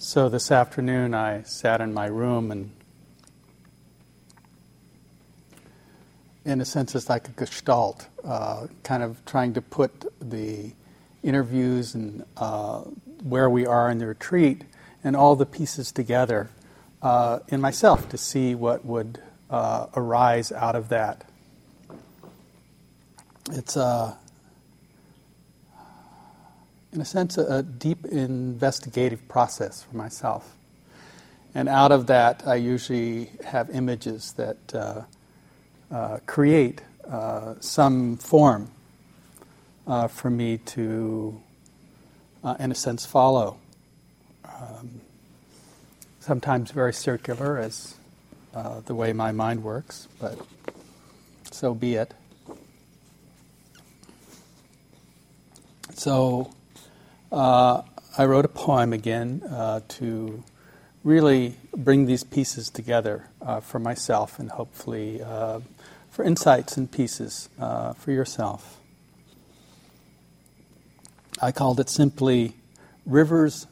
So this afternoon I sat in my room and, in a sense, it's like a gestalt, uh, kind of trying to put the interviews and uh, where we are in the retreat and all the pieces together uh, in myself to see what would uh, arise out of that. It's a uh, in a sense, a, a deep investigative process for myself. And out of that, I usually have images that uh, uh, create uh, some form uh, for me to, uh, in a sense, follow. Um, sometimes very circular, as uh, the way my mind works, but so be it. So, uh, I wrote a poem again uh, to really bring these pieces together uh, for myself and hopefully uh, for insights and pieces uh, for yourself. I called it simply Rivers,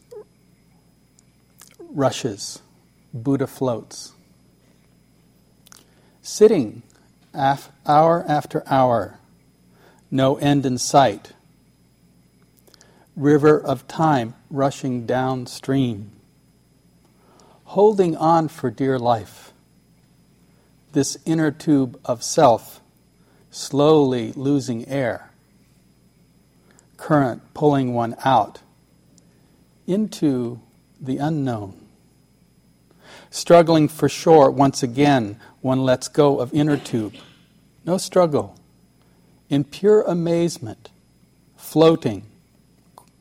Rushes, Buddha Floats. Sitting af- hour after hour, no end in sight river of time rushing downstream, holding on for dear life. This inner tube of self slowly losing air, current pulling one out into the unknown. Struggling for shore once again, one lets go of inner tube. No struggle. In pure amazement, floating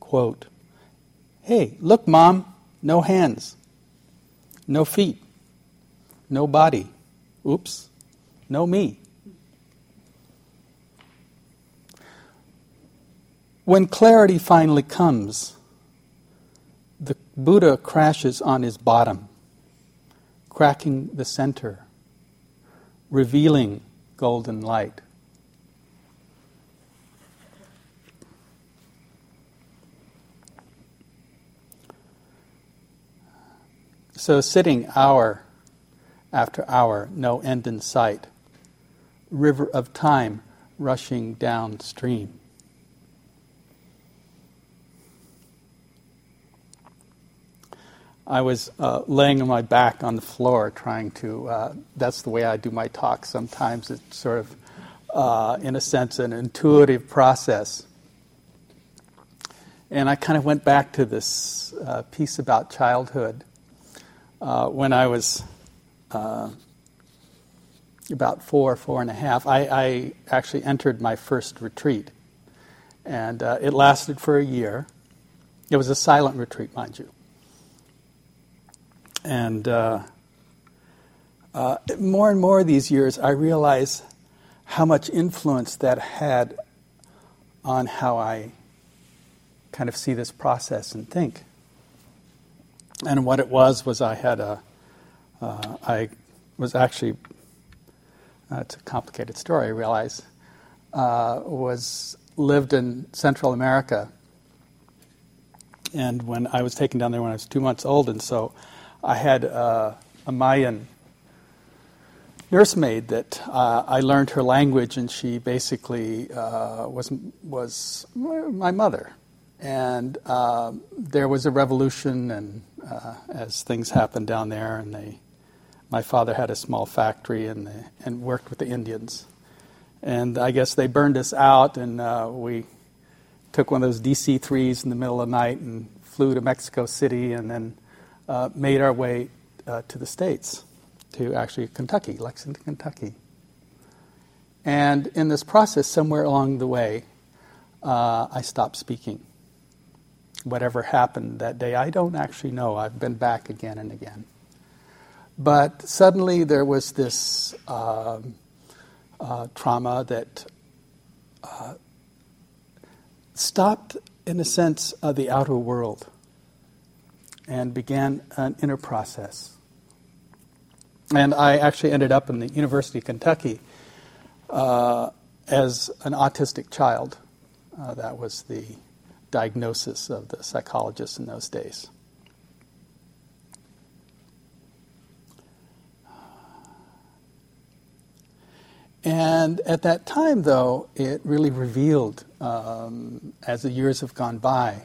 quote, Hey, look, mom, no hands, no feet, no body. Oops, no me. When clarity finally comes, the Buddha crashes on his bottom, cracking the center, revealing golden light. So, sitting hour after hour, no end in sight, river of time rushing downstream. I was uh, laying on my back on the floor trying to, uh, that's the way I do my talk sometimes. It's sort of, uh, in a sense, an intuitive process. And I kind of went back to this uh, piece about childhood uh, when I was uh, about four, four and a half, I, I, actually entered my first retreat. And uh, it lasted for a year. It was a silent retreat, mind you. And uh, uh, more and more these years, I realize how much influence that had on how I kind of see this process and think. And what it was was I had a, uh, I was actually, uh, it's a complicated story, I realize, uh, was lived in Central America. And when I was taken down there when I was two months old, and so I had uh, a Mayan nursemaid that uh, I learned her language, and she basically uh, was was my mother. And uh, there was a revolution, and uh, as things happened down there, and they, my father had a small factory and they, and worked with the Indians, and I guess they burned us out, and uh, we took one of those DC threes in the middle of the night and flew to Mexico City, and then uh, made our way uh, to the states, to actually Kentucky, Lexington, Kentucky. And in this process, somewhere along the way, uh, I stopped speaking whatever happened that day. I don't actually know. I've been back again and again. But suddenly there was this uh, uh, trauma that uh, stopped, in a sense, the outer world and began an inner process. And I actually ended up in the University of Kentucky uh, as an autistic child. Uh, that was the diagnosis of the psychologists in those days. And at that time, though, it really revealed um, as the years have gone by.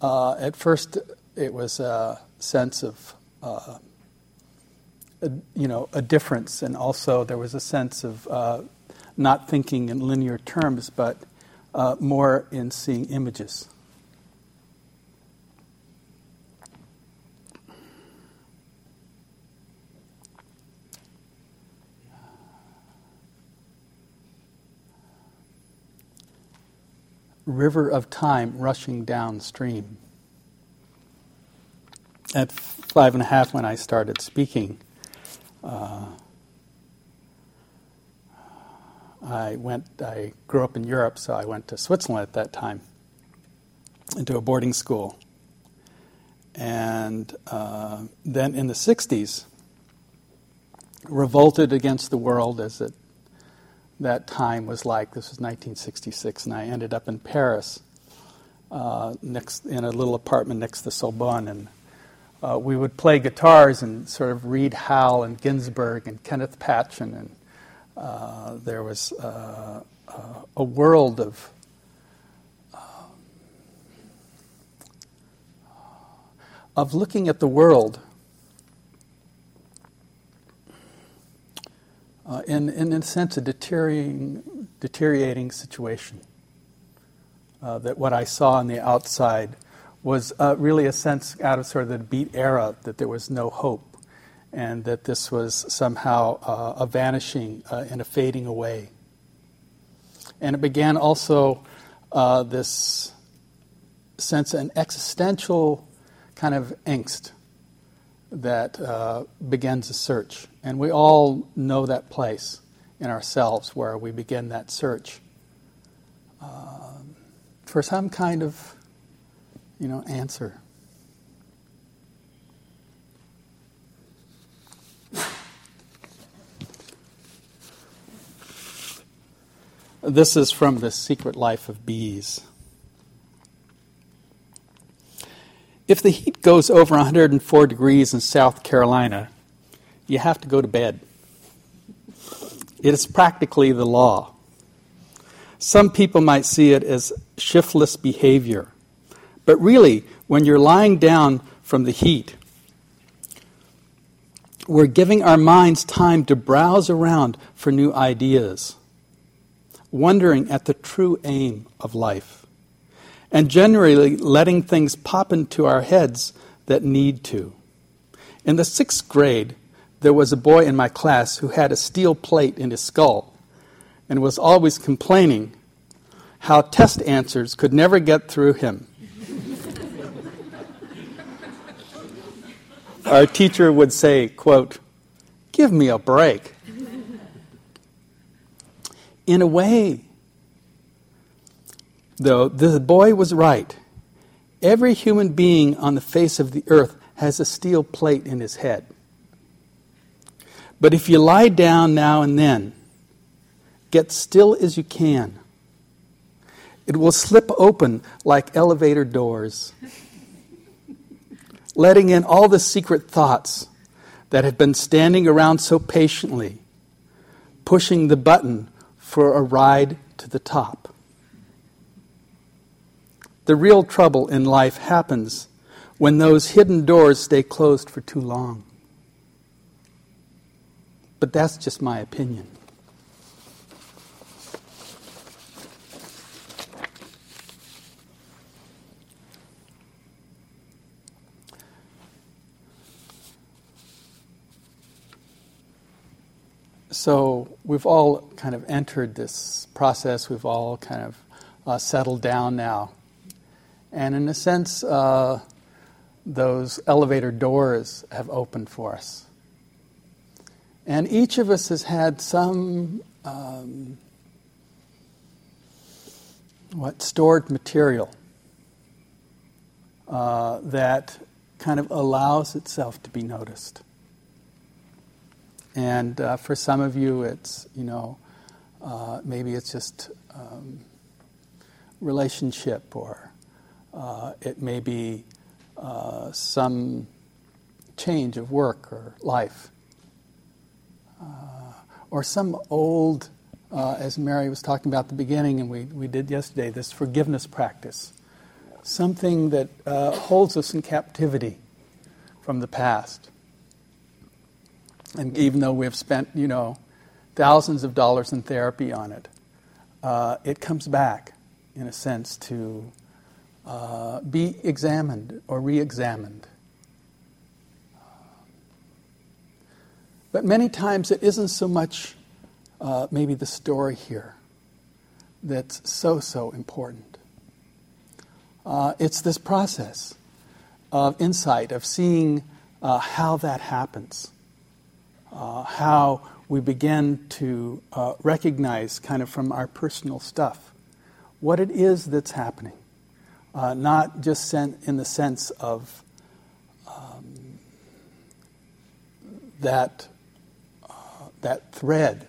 Uh, at first, it was a sense of, uh, a, you know, a difference, and also there was a sense of uh, not thinking in linear terms, but uh, more in seeing images. river of time rushing downstream. At five and a half, when I started speaking, uh, I went. I grew up in Europe, so I went to Switzerland at that time, into a boarding school, and uh, then in the '60s, revolted against the world as it that time was like. This was 1966, and I ended up in Paris, uh, next in a little apartment next to Sorbonne, and uh, we would play guitars and sort of read Howl and Ginsberg and Kenneth Patchen, and uh, there was uh, uh, a world of um, of looking at the world uh, in, in, in a sense, a deteriorating, deteriorating situation. Uh, that what I saw on the outside was really a sense out of sort of the beat era that there was no hope and that this was somehow uh, a vanishing uh, and a fading away. And it began also uh, this sense, an existential kind of angst that uh, begins a search. And we all know that place in ourselves where we begin that search uh, for some kind of, you know, answer. This is from The Secret Life of Bees. If the heat goes over 104 degrees in South Carolina, you have to go to bed. It is practically the law. Some people might see it as shiftless behavior. But really, when you're lying down from the heat, we're giving our minds time to browse around for new ideas, wondering at the true aim of life and generally letting things pop into our heads that need to. In the sixth grade, there was a boy in my class who had a steel plate in his skull and was always complaining how test answers could never get through him. Our teacher would say, quote, "Give me a break." In a way, though, the boy was right. Every human being on the face of the earth has a steel plate in his head. But if you lie down now and then, get still as you can, it will slip open like elevator doors, letting in all the secret thoughts that have been standing around so patiently, pushing the button for a ride to the top. The real trouble in life happens when those hidden doors stay closed for too long. But that's just my opinion. So we've all kind of entered this process. We've all kind of uh, settled down now. And in a sense, uh, those elevator doors have opened for us. And each of us has had some um, what stored material uh, that kind of allows itself to be noticed. And uh, for some of you, it's you know uh, maybe it's just um, relationship or uh, it may be uh, some change of work or life. Uh, or some old, uh, as Mary was talking about at the beginning and we, we did yesterday, this forgiveness practice. Something that holds us in captivity from the past. And even though we have spent, you know, thousands of dollars in therapy on it, uh, it comes back, in a sense, to uh, be examined or re examined. But many times it isn't so much uh, maybe the story here that's so, so important. Uh, it's this process of insight, of seeing uh, how that happens, uh, how we begin to uh, recognize, kind of from our personal stuff, what it is that's happening. Uh, not just in the sense of um, that, uh, that thread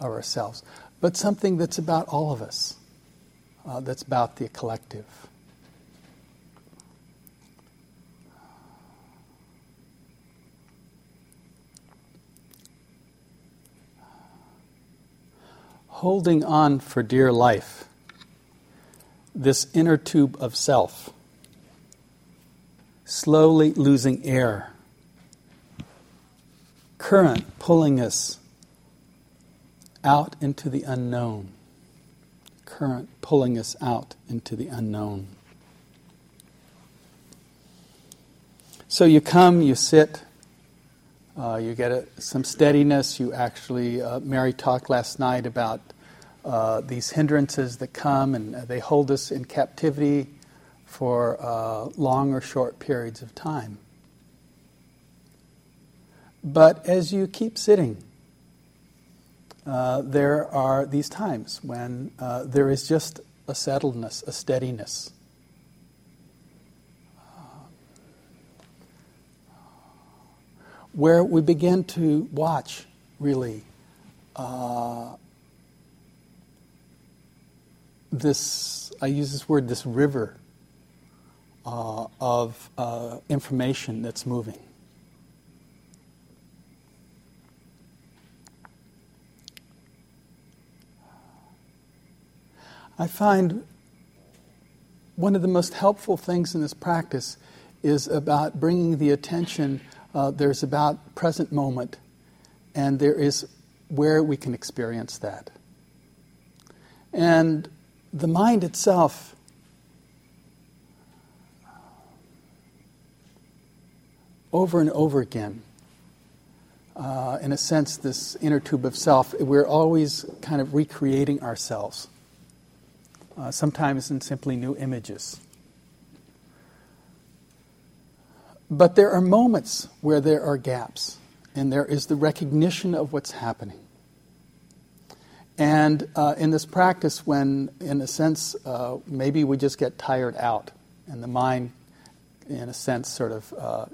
of ourselves, but something that's about all of us, uh, that's about the collective. Holding on for dear life, this inner tube of self, slowly losing air, current pulling us out into the unknown, current pulling us out into the unknown. So you come, you sit, uh, you get a, some steadiness. You actually, uh, Mary talked last night about uh, these hindrances that come and they hold us in captivity for uh, long or short periods of time. But as you keep sitting, uh, there are these times when uh, there is just a settledness, a steadiness. Where we begin to watch, really, uh, this, I use this word, this river uh, of uh, information that's moving. I find one of the most helpful things in this practice is about bringing the attention. Uh, there's about present moment, and there is where we can experience that. And the mind itself over and over again. Uh, in a sense, this inner tube of self, we're always kind of recreating ourselves, uh, sometimes in simply new images. But there are moments where there are gaps, and there is the recognition of what's happening. And uh, in this practice, when, in a sense, uh, maybe we just get tired out and the mind, in a sense, sort of uh,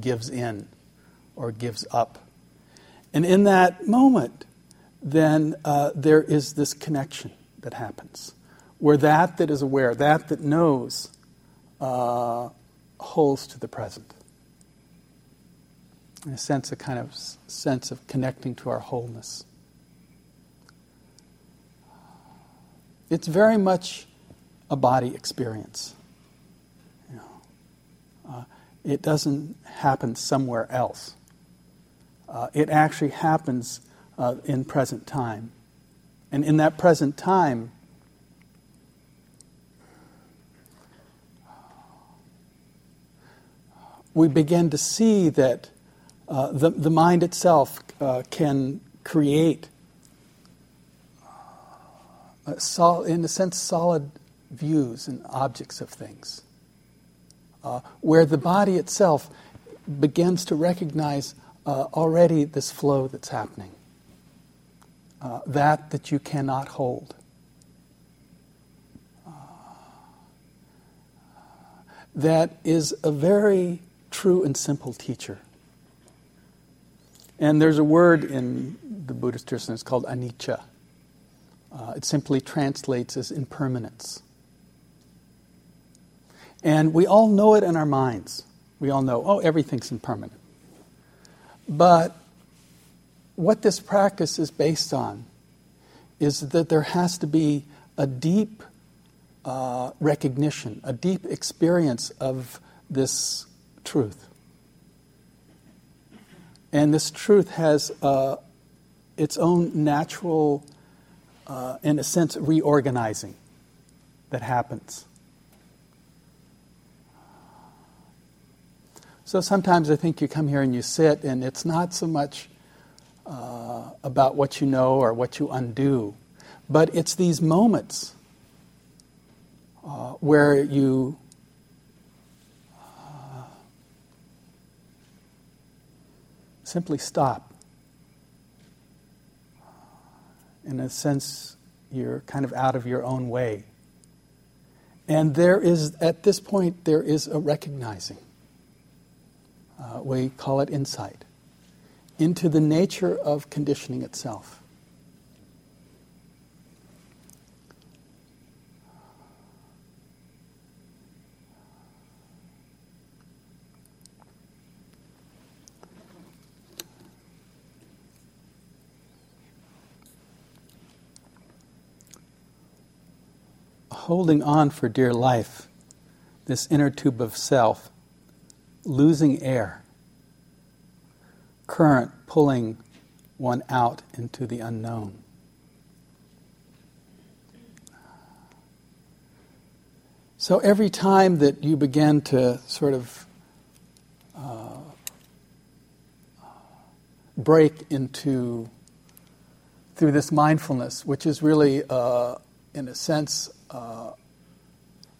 gives in or gives up. And in that moment, then uh, there is this connection that happens where that that is aware, that that knows, uh, holds to the present. A sense, a kind of sense of connecting to our wholeness. It's very much a body experience. You know, uh, it doesn't happen somewhere else. Uh, it actually happens uh, in present time. And in that present time, we begin to see that uh, the, the mind itself uh, can create uh, sol- in a sense, solid views and objects of things, uh, where the body itself begins to recognize uh, already this flow that's happening, that that you cannot hold. That is a very true and simple teacher. And there's a word in the Buddhist tradition, it's called anicca uh, it simply translates as impermanence. And we all know it in our minds. We all know, oh, everything's impermanent. But what this practice is based on is that there has to be a deep uh, recognition, a deep experience of this truth. And this truth has uh, its own natural, uh, in a sense, reorganizing that happens. So sometimes I think you come here and you sit, and it's not so much uh, about what you know or what you undo, but it's these moments uh, where you uh, simply stop. In a sense, you're kind of out of your own way. And there is, at this point, there is a recognizing. Uh, we call it insight into the nature of conditioning itself. Holding on for dear life, this inner tube of self, losing air, current pulling one out into the unknown. So every time that you begin to sort of uh, break into through this mindfulness, which is really, uh, in a sense, uh,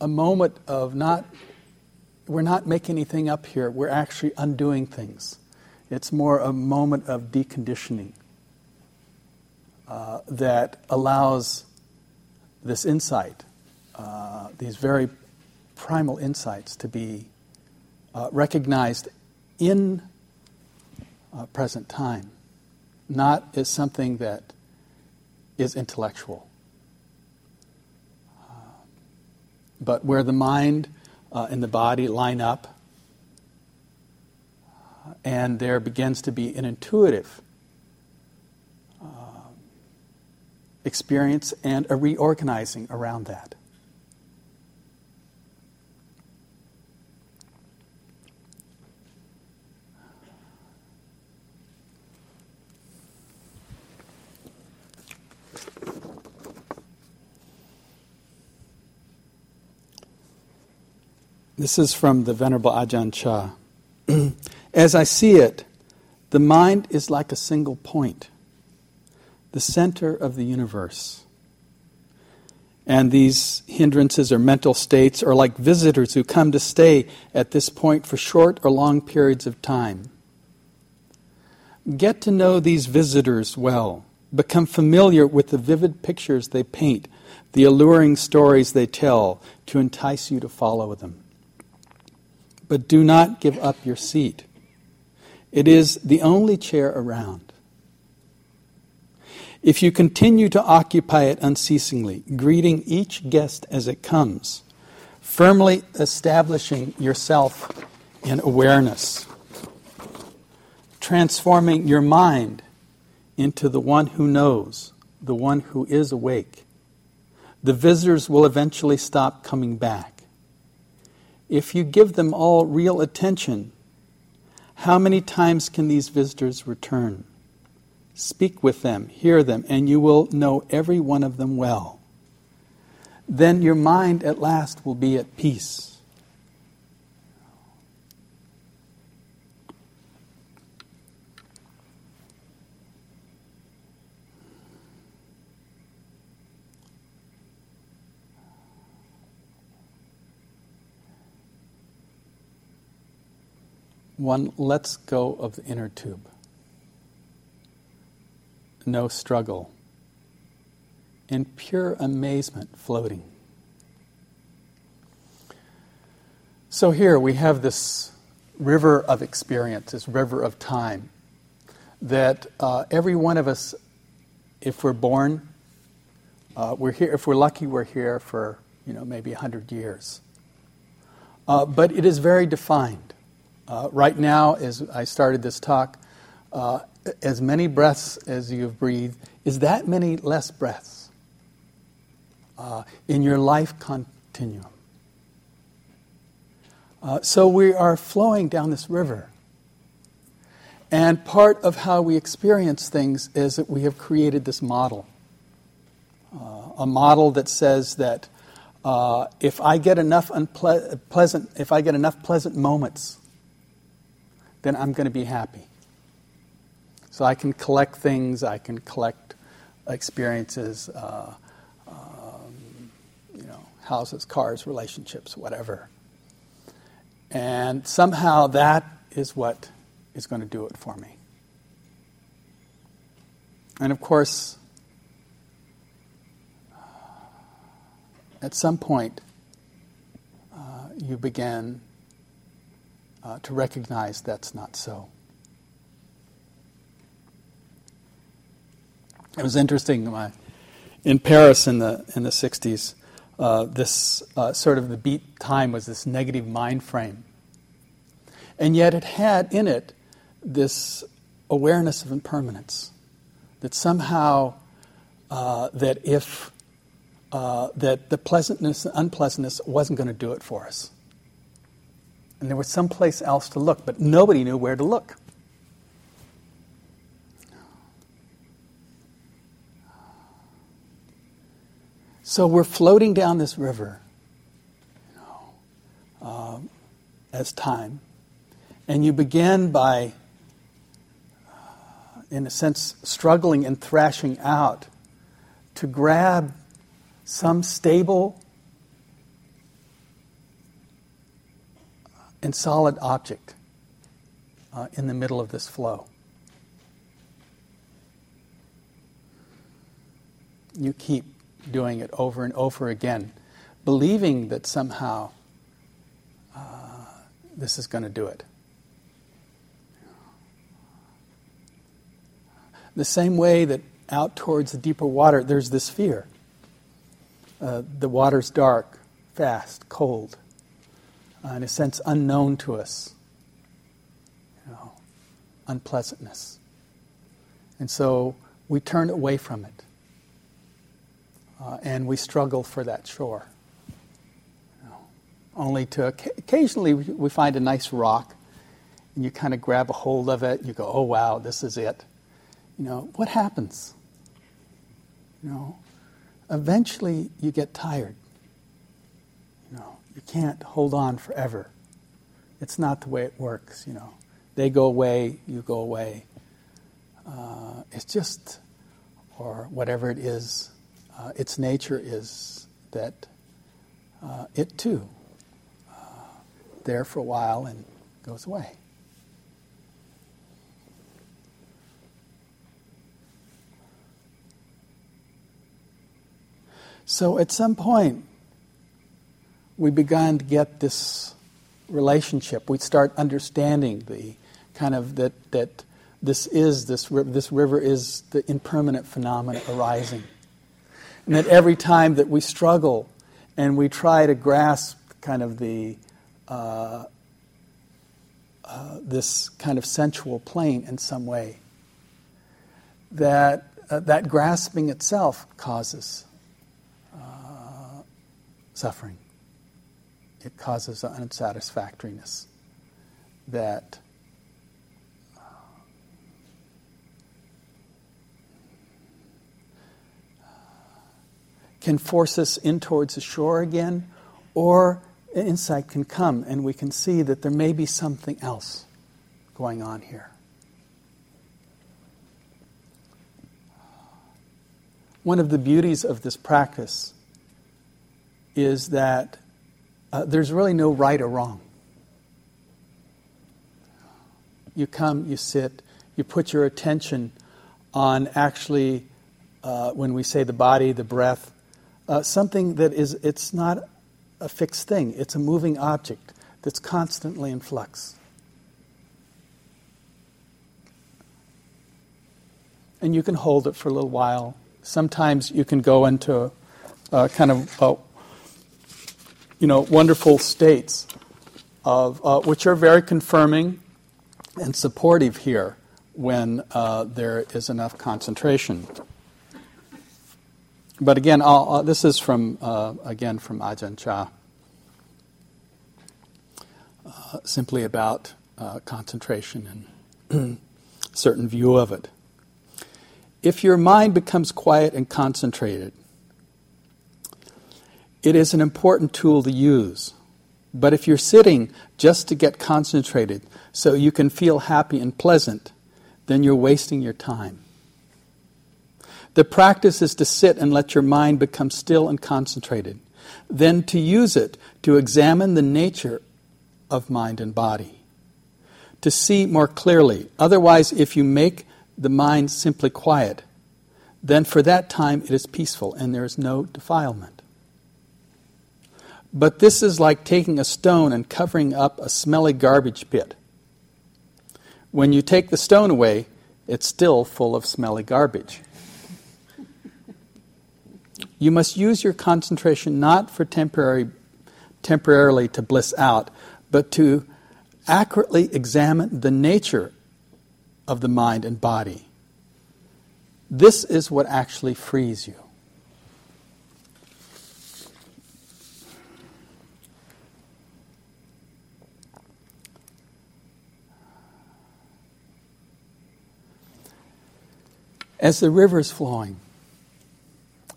a moment of not, we're not making anything up here, we're actually undoing things. It's more a moment of deconditioning uh, that allows this insight, uh, these very primal insights, to be uh, recognized in uh, present time, not as something that is intellectual. But where the mind uh, and the body line up, and there begins to be an intuitive uh, experience and a reorganizing around that. This is from the Venerable Ajahn Chah. As I see it, the mind is like a single point, the center of the universe. And these hindrances or mental states are like visitors who come to stay at this point for short or long periods of time. Get to know these visitors well. Become familiar with the vivid pictures they paint, the alluring stories they tell to entice you to follow them but do not give up your seat. It is the only chair around. If you continue to occupy it unceasingly, greeting each guest as it comes, firmly establishing yourself in awareness, transforming your mind into the one who knows, the one who is awake, the visitors will eventually stop coming back if you give them all real attention, how many times can these visitors return? Speak with them, hear them, and you will know every one of them well. Then your mind at last will be at peace. One lets go of the inner tube. No struggle. In pure amazement floating. So here we have this river of experience, this river of time, that uh, every one of us, if we're born, uh, we're here. If we're lucky, we're here for you know maybe hundred years. Uh, but it is very defined. Uh, right now, as I started this talk, uh, as many breaths as you've breathed is that many less breaths uh, in your life continuum. Uh, so we are flowing down this river. And part of how we experience things is that we have created this model. Uh, a model that says that uh, if I get enough unple- pleasant, if I get enough pleasant moments, then I'm going to be happy. So I can collect things, I can collect experiences, uh, um, you know, houses, cars, relationships, whatever. And somehow that is what is going to do it for me. And of course, at some point, uh, you begin uh, to recognize that's not so. It was interesting my, in Paris in the in the '60s. Uh, this uh, sort of the beat time was this negative mind frame, and yet it had in it this awareness of impermanence. That somehow, uh, that if uh, that the pleasantness and unpleasantness wasn't going to do it for us, and there was someplace else to look, but nobody knew where to look. So we're floating down this river you know, um, as time. And you begin by, uh, in a sense, struggling and thrashing out to grab some stable and solid object uh, in the middle of this flow. You keep doing it over and over again, believing that somehow uh, this is going to do it. The same way that out towards the deeper water, there's this fear. Uh, the water's dark, fast, cold, uh, in a sense unknown to us. You know, unpleasantness. And so we turn away from it uh, and we struggle for that shore. You know, only to occasionally we find a nice rock, and you kind of grab a hold of it. And you go, "Oh wow, this is it." You know what happens? You know, eventually you get tired. You can't hold on forever. It's not the way it works. You know, they go away, you go away. Uh, it's just, or whatever it is, uh, its nature is that uh, it too uh, there for a while and goes away. So at some point, we began to get this relationship. We start understanding the kind of that that this is this this river is the impermanent phenomena arising. And that every time that we struggle and we try to grasp kind of the uh, uh, this kind of sensual plane in some way, that uh, that grasping itself causes uh, suffering. It causes unsatisfactoriness that uh, can force us in towards the shore again, or insight can come and we can see that there may be something else going on here. One of the beauties of this practice is that uh, there's really no right or wrong. You come, you sit, you put your attention on actually, uh, when we say the body, the breath, uh, something that is, it's not a fixed thing, it's a moving object that's constantly in flux. And you can hold it for a little while. Sometimes you can go into uh, kind of, uh, you know, wonderful states of, uh, which are very confirming and supportive here when uh, there is enough concentration. But again, uh, this is from uh, again from Ajahn Chah, uh, simply about uh, concentration and certain view of it. If your mind becomes quiet and concentrated, it is an important tool to use. But if you're sitting just to get concentrated so you can feel happy and pleasant, then you're wasting your time. The practice is to sit and let your mind become still and concentrated, then to use it to examine the nature of mind and body, to see more clearly. Otherwise, if you make the mind simply quiet, then for that time it is peaceful and there is no defilement. But this is like taking a stone and covering up a smelly garbage pit. When you take the stone away, it's still full of smelly garbage. You must use your concentration not for temporary, temporarily to bliss out, but to accurately examine the nature of the mind and body. This is what actually frees you. As the river is flowing,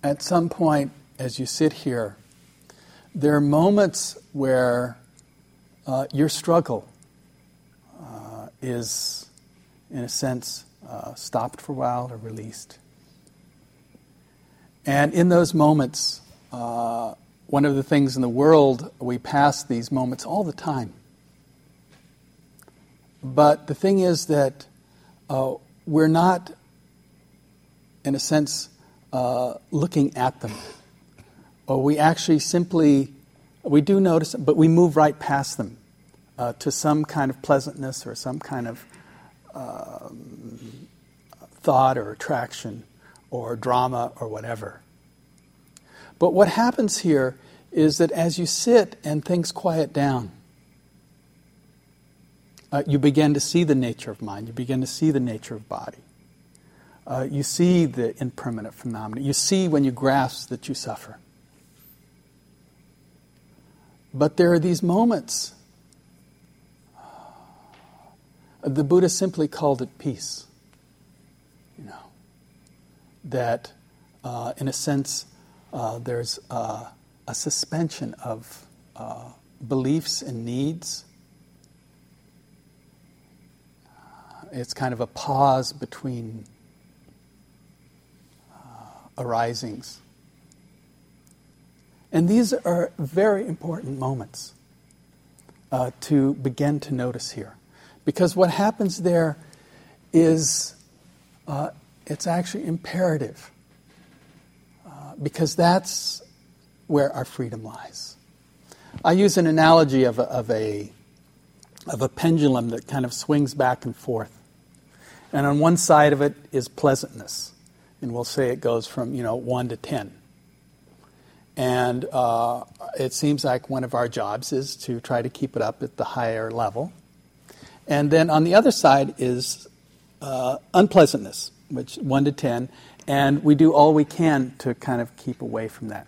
at some point as you sit here, there are moments where uh, your struggle uh, is, in a sense, uh, stopped for a while or released. And in those moments, uh, one of the things in the world, we pass these moments all the time. But the thing is that uh, we're not in a sense, uh, looking at them. Or we actually simply, we do notice them, but we move right past them uh, to some kind of pleasantness or some kind of um, thought or attraction or drama or whatever. But what happens here is that as you sit and things quiet down, uh, you begin to see the nature of mind, you begin to see the nature of body uh, you see the impermanent phenomena. You see when you grasp that you suffer. But there are these moments. The Buddha simply called it peace. You know, that uh, in a sense, uh, there's a suspension of uh, beliefs and needs. It's kind of a pause between arisings. And these are very important moments uh, to begin to notice here. Because what happens there is uh, it's actually imperative. Uh, because that's where our freedom lies. I use an analogy of a, of, a, of a pendulum that kind of swings back and forth. And on one side of it is pleasantness and we'll say it goes from you know one to ten. And uh, it seems like one of our jobs is to try to keep it up at the higher level. And then on the other side is uh, unpleasantness, which one to ten, and we do all we can to kind of keep away from that,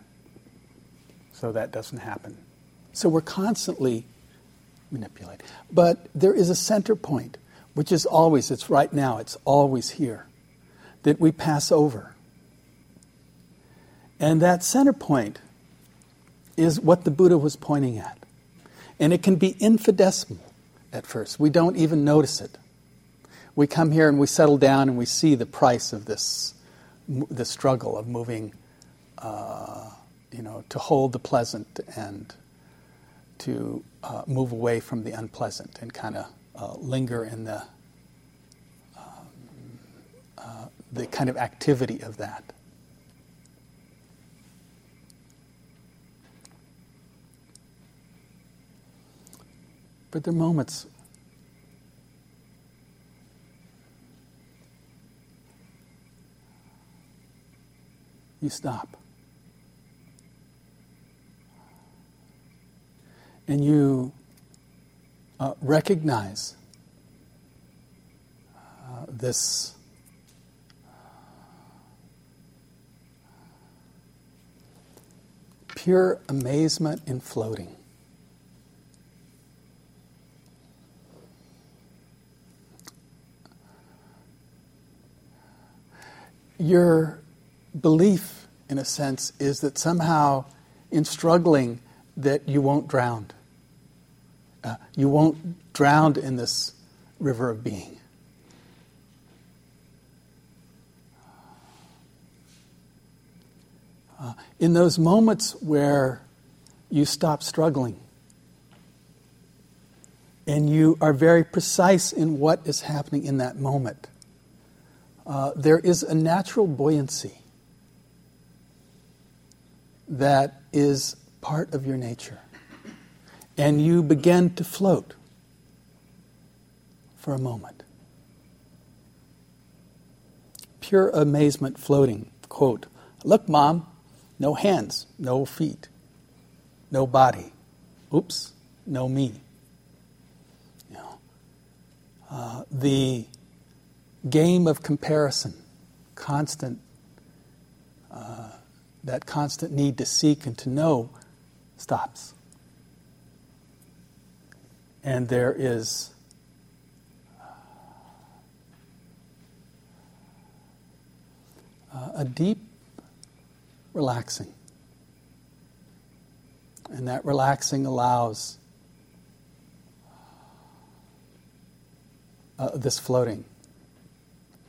so that doesn't happen. So we're constantly manipulating. But there is a center point, which is always, it's right now, it's always here that we pass over. And that center point is what the Buddha was pointing at. And it can be infinitesimal at first. We don't even notice it. We come here and we settle down and we see the price of this, the struggle of moving, uh, you know, to hold the pleasant and to uh, move away from the unpleasant and kind of uh, linger in the the kind of activity of that. But there are moments you stop. And you uh, recognize uh, this pure amazement in floating. Your belief, in a sense, is that somehow in struggling that you won't drown. Uh, you won't drown in this river of being. Uh, in those moments where you stop struggling and you are very precise in what is happening in that moment, uh, there is a natural buoyancy that is part of your nature. And you begin to float for a moment. Pure amazement floating. Quote, Look, mom, no hands, no feet, no body. Oops, no me. You know, uh, the game of comparison, constant, uh, that constant need to seek and to know stops. And there is uh, a deep relaxing. And that relaxing allows uh, this floating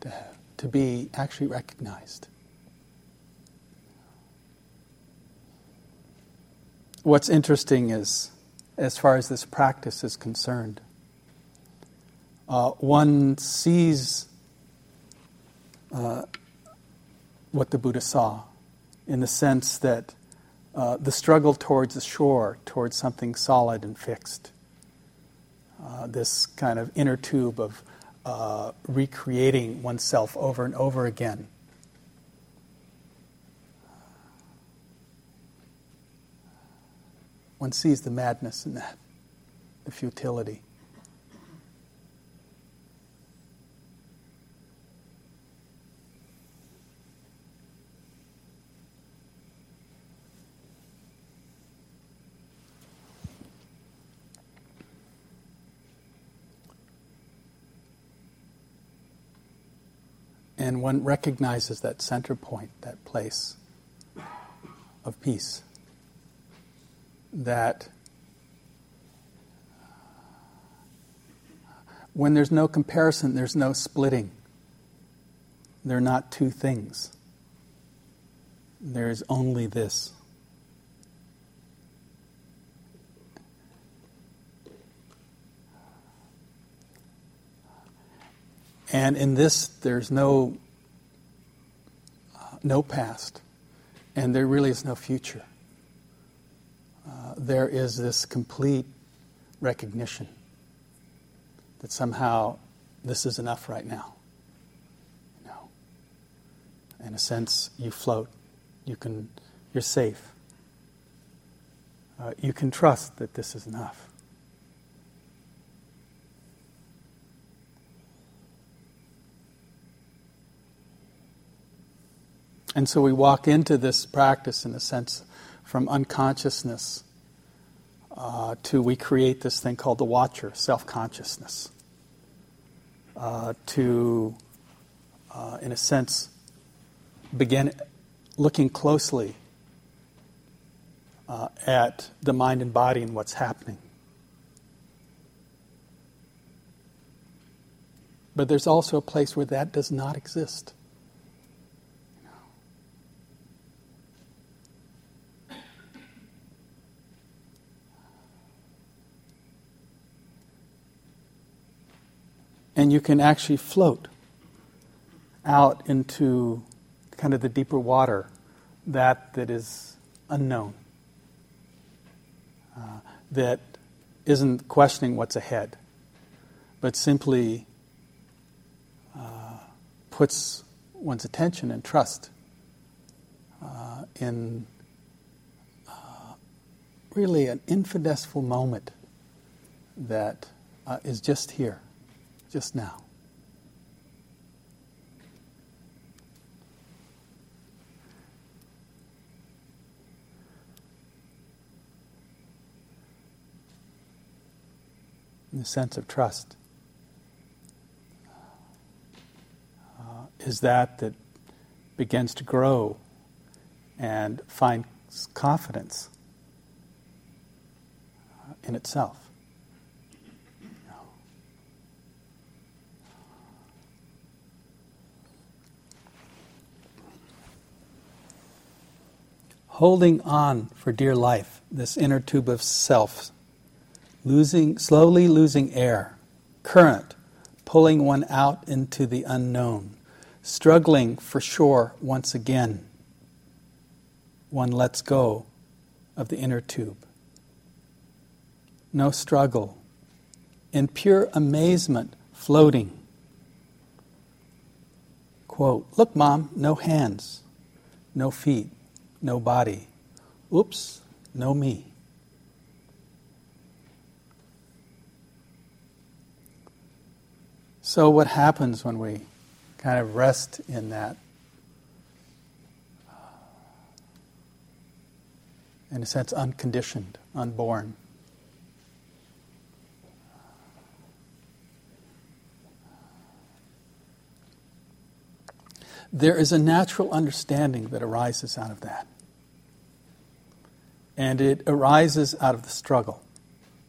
to, to be actually recognized. What's interesting is, as far as this practice is concerned, uh, one sees uh, what the Buddha saw in the sense that uh, the struggle towards the shore, towards something solid and fixed, uh, this kind of inner tube of uh, recreating oneself over and over again. One sees the madness in that, the futility. And one recognizes that center point, that place of peace. That when there's no comparison, there's no splitting. They're not two things. There's only this. And in this, there's no, uh, no past, and there really is no future. Uh, there is this complete recognition that somehow this is enough right now. You know, in a sense, you float. You can, you're safe. Uh, you can trust that this is enough. And so we walk into this practice in a sense from unconsciousness uh, to we create this thing called the watcher, self consciousness. Uh, to, uh, in a sense, begin looking closely uh, at the mind and body and what's happening. But there's also a place where that does not exist. And you can actually float out into kind of the deeper water, that that is unknown, uh, that isn't questioning what's ahead, but simply uh, puts one's attention and trust uh, in uh, really an infinitesimal moment that uh, is just here just now. the sense of trust uh, is that that begins to grow and finds confidence uh, in itself. Holding on for dear life, this inner tube of self, losing, slowly losing air, current, pulling one out into the unknown, struggling for shore once again one lets go of the inner tube. No struggle. In pure amazement, floating. Quote, Look, Mom, no hands, no feet, no body. Oops, no me. So, what happens when we kind of rest in that in a sense, unconditioned, unborn. There is a natural understanding that arises out of that. And it arises out of the struggle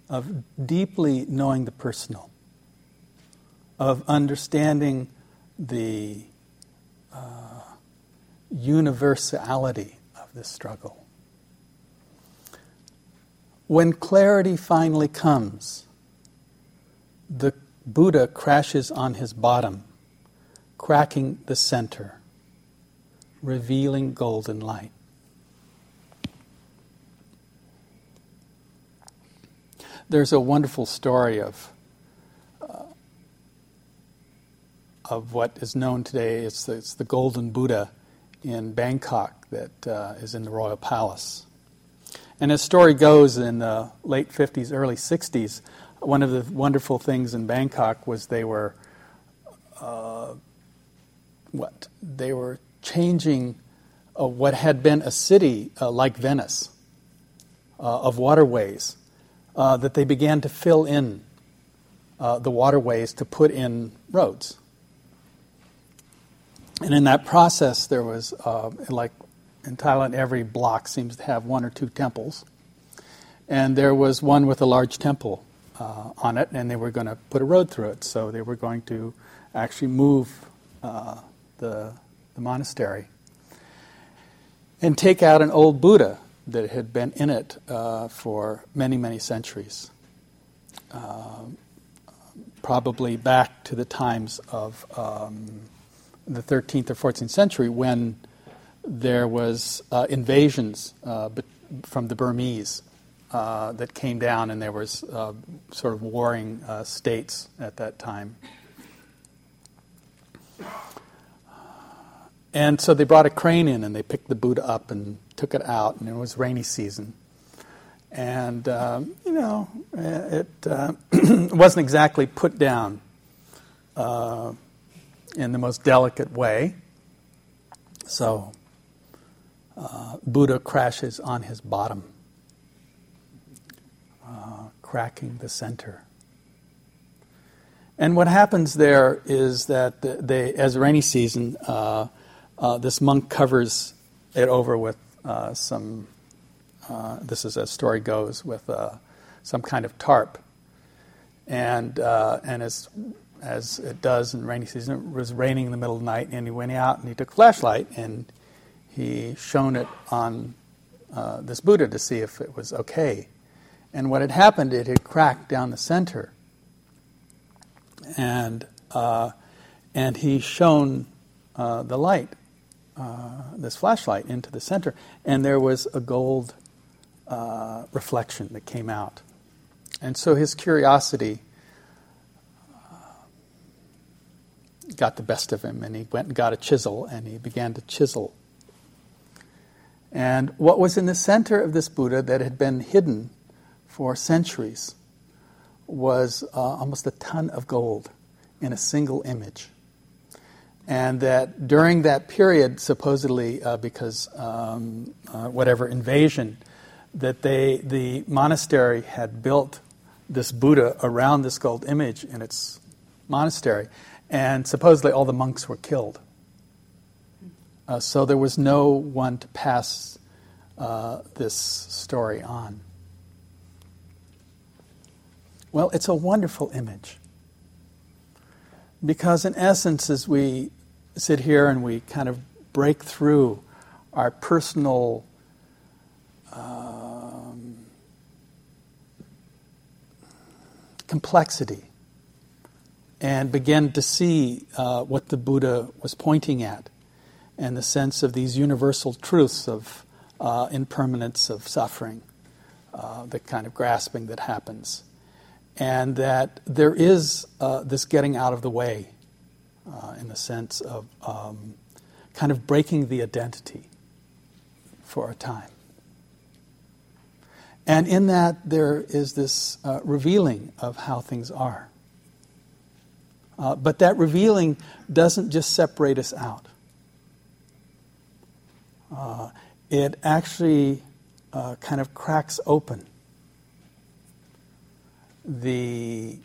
of deeply knowing the personal, of understanding the uh, universality of this struggle. When clarity finally comes, the Buddha crashes on his bottom, cracking the center, revealing golden light. There's a wonderful story of uh, of what is known today. It's the, it's the Golden Buddha in Bangkok that uh, is in the royal palace. And as story goes, in the late 50s, early 60s, one of the wonderful things in Bangkok was they were, uh, what? They were changing uh, what had been a city uh, like Venice uh, of waterways, uh, that they began to fill in uh, the waterways to put in roads. And in that process, there was, like in Thailand, every block seems to have one or two temples. And there was one with a large temple uh, on it, and they were going to put a road through it. So they were going to actually move uh, the, the monastery and take out an old Buddha that had been in it uh, for many, many centuries. Uh, probably back to the times of um, the 13th or 14th century when there was uh, invasions uh, from the Burmese uh, that came down, and there was uh, sort of warring states at that time. And so they brought a crane in, and they picked the Buddha up and took it out, and it was rainy season. And um, you know, it uh, wasn't exactly put down in the most delicate way. So uh, Buddha crashes on his bottom, uh, cracking the center. And what happens there is that they, as rainy season, uh, uh, this monk covers it over with uh, some. Uh, this is as story goes with some kind of tarp, and and as as it does in rainy season, it was raining in the middle of the night, and he went out and he took a flashlight and he shone it on uh, this Buddha to see if it was okay. And what had happened, it had cracked down the center. And, uh, and he shone uh, the light, uh, this flashlight, into the center. And there was a gold uh, reflection that came out. And so his curiosity uh, got the best of him, and he went and got a chisel and he began to chisel and what was in the center of this Buddha that had been hidden for centuries was uh, almost a ton of gold in a single image. And that during that period, supposedly uh, because um, uh, whatever invasion, that they, the monastery had built this Buddha around this gold image in its monastery, and supposedly all the monks were killed. Uh, so there was no one to pass uh, this story on. Well, it's a wonderful image. Because, in essence, as we sit here and we kind of break through our personal um, complexity and begin to see uh, what the Buddha was pointing at and the sense of these universal truths of uh, impermanence of suffering, uh, the kind of grasping that happens, and that there is uh, this getting out of the way uh, in the sense of um, kind of breaking the identity for a time. And in that, there is this uh, revealing of how things are. Uh, but that revealing doesn't just separate us out. Uh, it actually uh, kind of cracks open the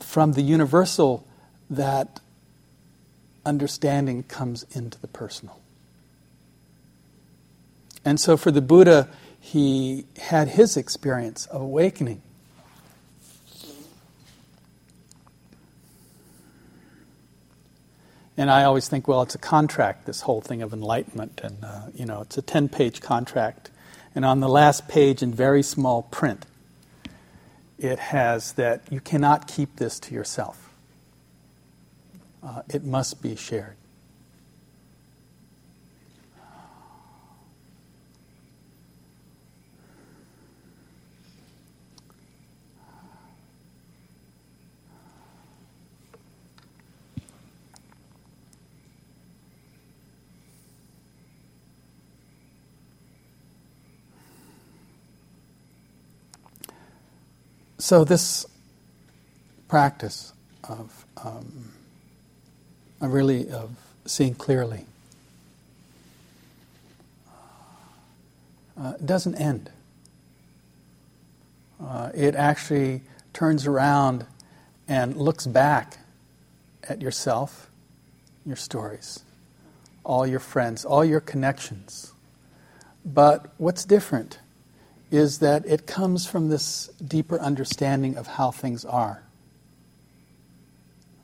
from the universal that understanding comes into the personal. And so for the Buddha, he had his experience of awakening. And I always think, well, it's a contract, this whole thing of enlightenment. And, uh, you know, it's a 10 page contract. And on the last page, in very small print, it has that you cannot keep this to yourself, uh, it must be shared. So, this practice of um, really of seeing clearly uh, doesn't end. Uh, it actually turns around and looks back at yourself, your stories, all your friends, all your connections. But what's different is that it comes from this deeper understanding of how things are.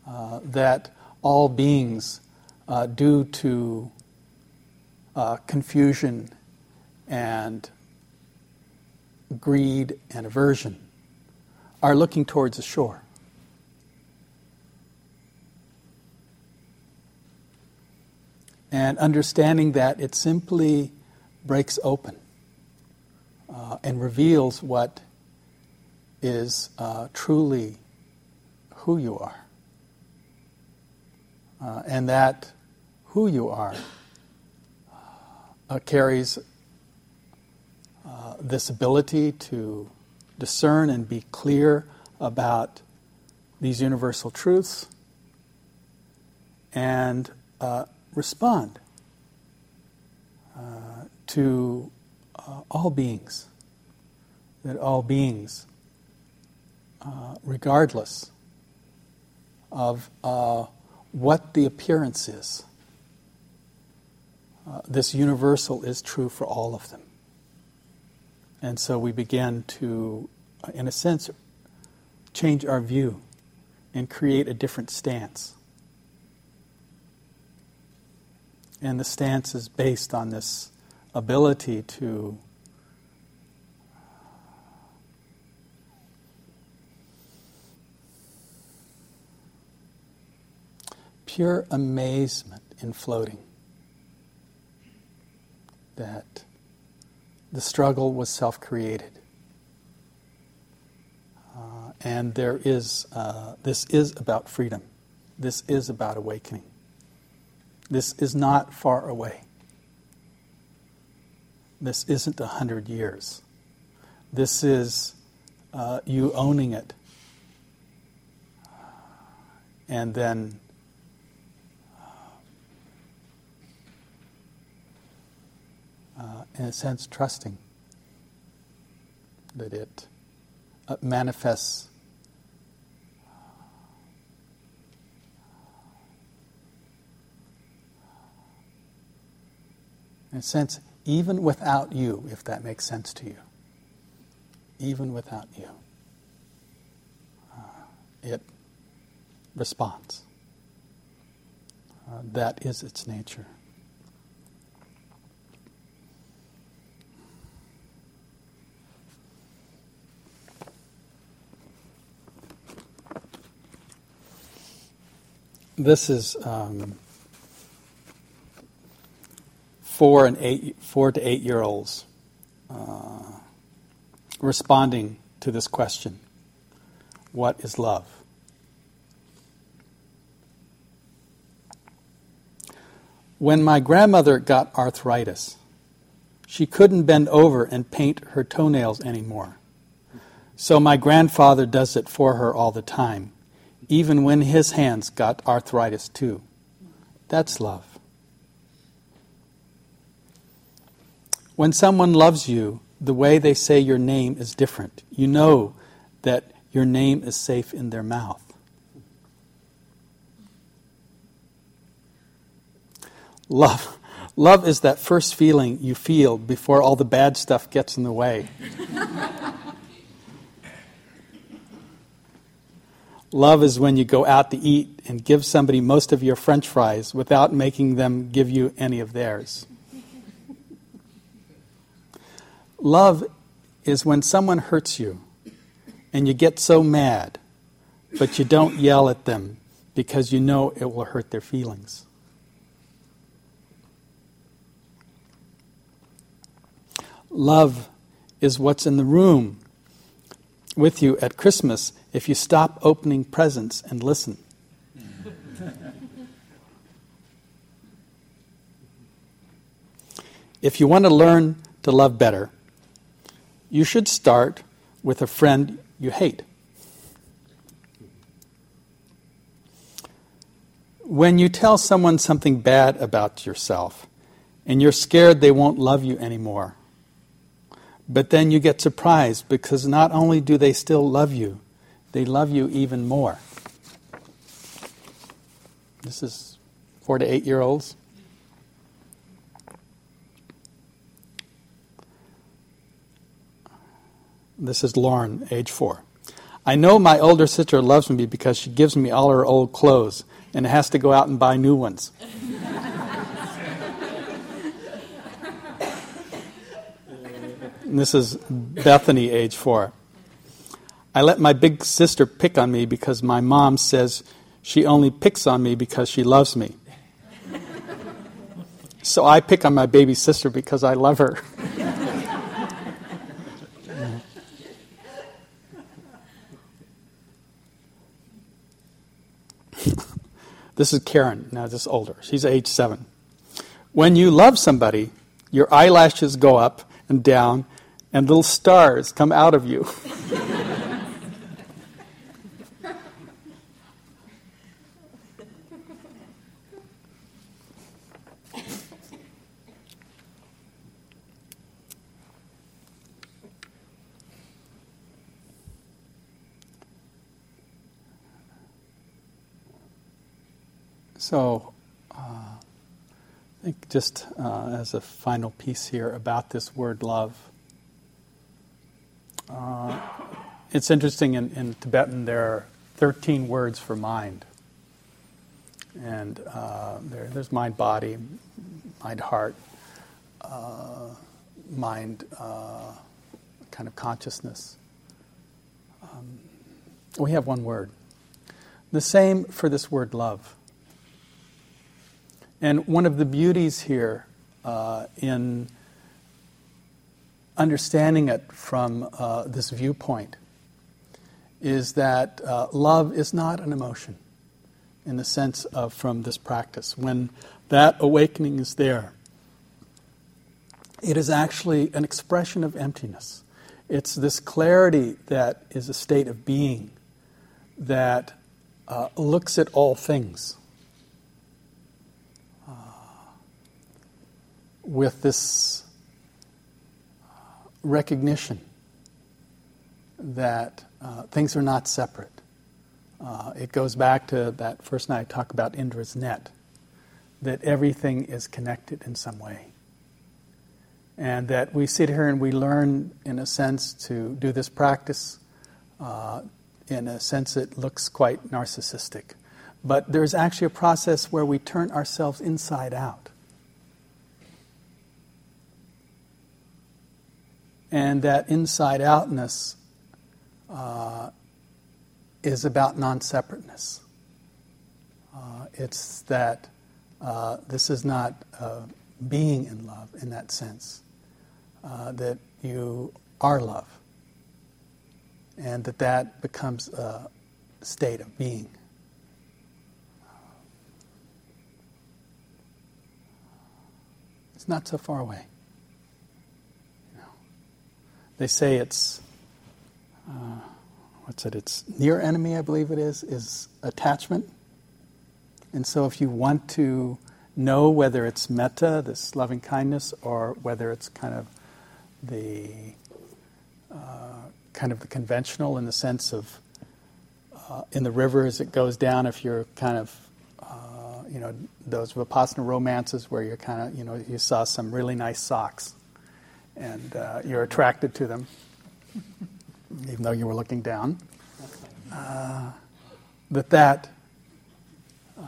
Uh, that all beings, uh, due to uh, confusion and greed and aversion, are looking towards the shore. And understanding that it simply breaks open uh, and reveals what is uh, truly who you are. Uh, and that who you are uh, carries uh, this ability to discern and be clear about these universal truths and uh, respond to uh, all beings, that all beings, uh, regardless of uh, what the appearance is, uh, this universal is true for all of them. And so we begin to, uh, in a sense, change our view and create a different stance. And the stance is based on this ability to pure amazement in floating that the struggle was self created. Uh, and there is, uh, this is about freedom. This is about awakening. This is not far away. This isn't a hundred years. This is uh, you owning it. And then uh, in a sense, trusting that it uh, manifests in a sense, even without you, if that makes sense to you. Even without you, uh, it responds. Uh, that is its nature. This is um, four and eight, four to eight year olds uh, responding to this question: What is love? When my grandmother got arthritis, she couldn't bend over and paint her toenails anymore. So my grandfather does it for her all the time, even when his hands got arthritis too. That's love. When someone loves you, the way they say your name is different. You know that your name is safe in their mouth. Love. Love is that first feeling you feel before all the bad stuff gets in the way. Love is when you go out to eat and give somebody most of your french fries without making them give you any of theirs. Love is when someone hurts you and you get so mad, but you don't yell at them because you know it will hurt their feelings. Love is what's in the room with you at Christmas if you stop opening presents and listen. if you want to learn to love better, you should start with a friend you hate. When you tell someone something bad about yourself and you're scared they won't love you anymore, but then you get surprised because not only do they still love you, they love you even more. This is four to eight year olds. This is Lauren, age four. I know my older sister loves me because she gives me all her old clothes and has to go out and buy new ones. this is Bethany, age four. I let my big sister pick on me because my mom says she only picks on me because she loves me. So I pick on my baby sister because I love her. This is Karen, now this is older. She's age seven. When you love somebody, your eyelashes go up and down, and little stars come out of you. So, uh, I think just uh, as a final piece here about this word love. Uh, it's interesting in, in, Tibetan there are 13 words for mind. And uh, there, there's mind body, mind heart, uh, mind uh, kind of consciousness. Um, we have one word. The same for this word love. And one of the beauties here uh, in understanding it from uh, this viewpoint is that uh, love is not an emotion in the sense of from this practice. When that awakening is there, it is actually an expression of emptiness. It's this clarity that is a state of being that uh, looks at all things with this recognition that uh, things are not separate. Uh, it goes back to that first night I talked about Indra's net, that everything is connected in some way. And that we sit here and we learn, in a sense, to do this practice. Uh, in a sense, it looks quite narcissistic. But there's actually a process where we turn ourselves inside out. And that inside outness uh, is about non separateness. Uh, it's that uh, this is not uh, being in love in that sense, uh, that you are love, and that that becomes a state of being. It's not so far away. They say it's uh, what's it? It's near enemy, I believe it is, is attachment. And so if you want to know whether it's metta, this loving kindness, or whether it's kind of the uh, kind of the conventional in the sense of uh, in the river as it goes down, if you're kind of uh, you know those vipassana romances where you're kind of you know you saw some really nice socks and uh, you're attracted to them even though you were looking down, uh, that that, uh,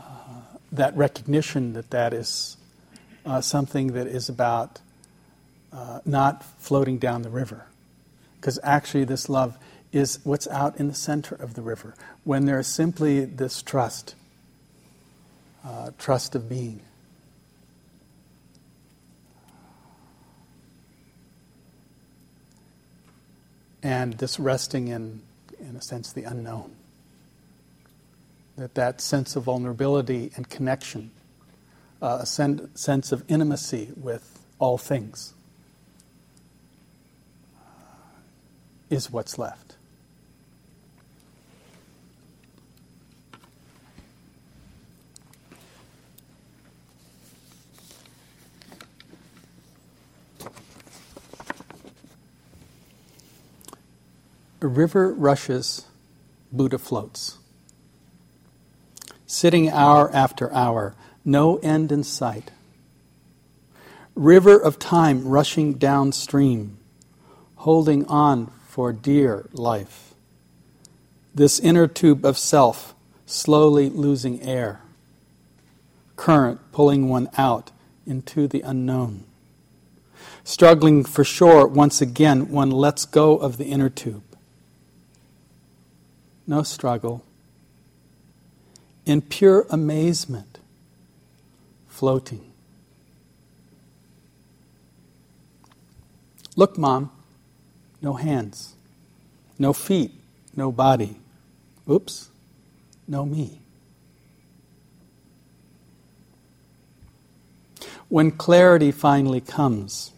that recognition that that is uh, something that is about uh, not floating down the river. Because actually, this love is what's out in the center of the river. When there's simply this trust, uh, trust of being. And this resting in, in a sense, the unknown. That that sense of vulnerability and connection, uh, a sen- sense of intimacy with all things, uh, is what's left. A river rushes, Buddha floats. Sitting hour after hour, no end in sight. River of time rushing downstream, holding on for dear life. This inner tube of self slowly losing air. Current pulling one out into the unknown. Struggling for shore once again, one lets go of the inner tube no struggle, in pure amazement, floating. Look, Mom, no hands, no feet, no body. Oops, no me. When clarity finally comes,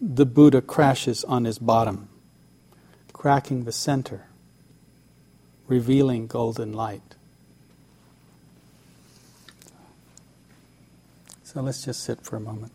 the Buddha crashes on his bottom, cracking the center revealing golden light. So let's just sit for a moment.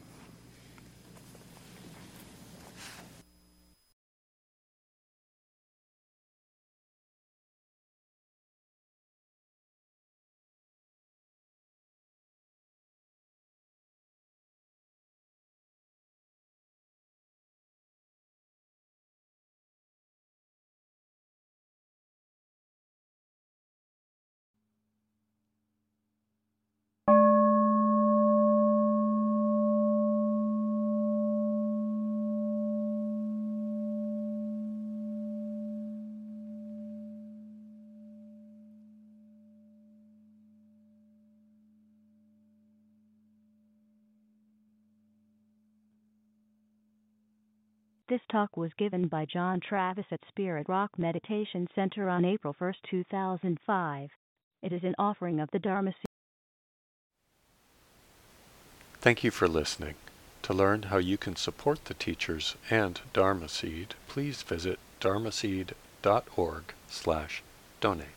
This talk was given by John Travis at Spirit Rock Meditation Center on April 1, 2005. It is an offering of the Dharma Seed. Thank you for listening. To learn how you can support the teachers and Dharma Seed, please visit dharma dharmaseed.org slash donate.